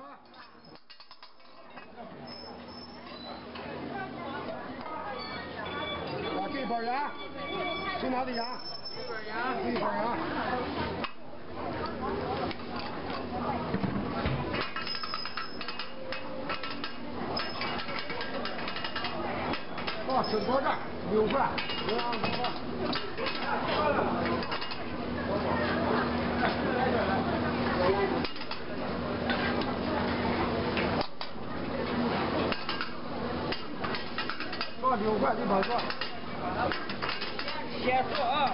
啊，这包盐，青岛的盐，这包盐，这包盐。啊，生果干六块，两五块。六块，你包多？先说啊。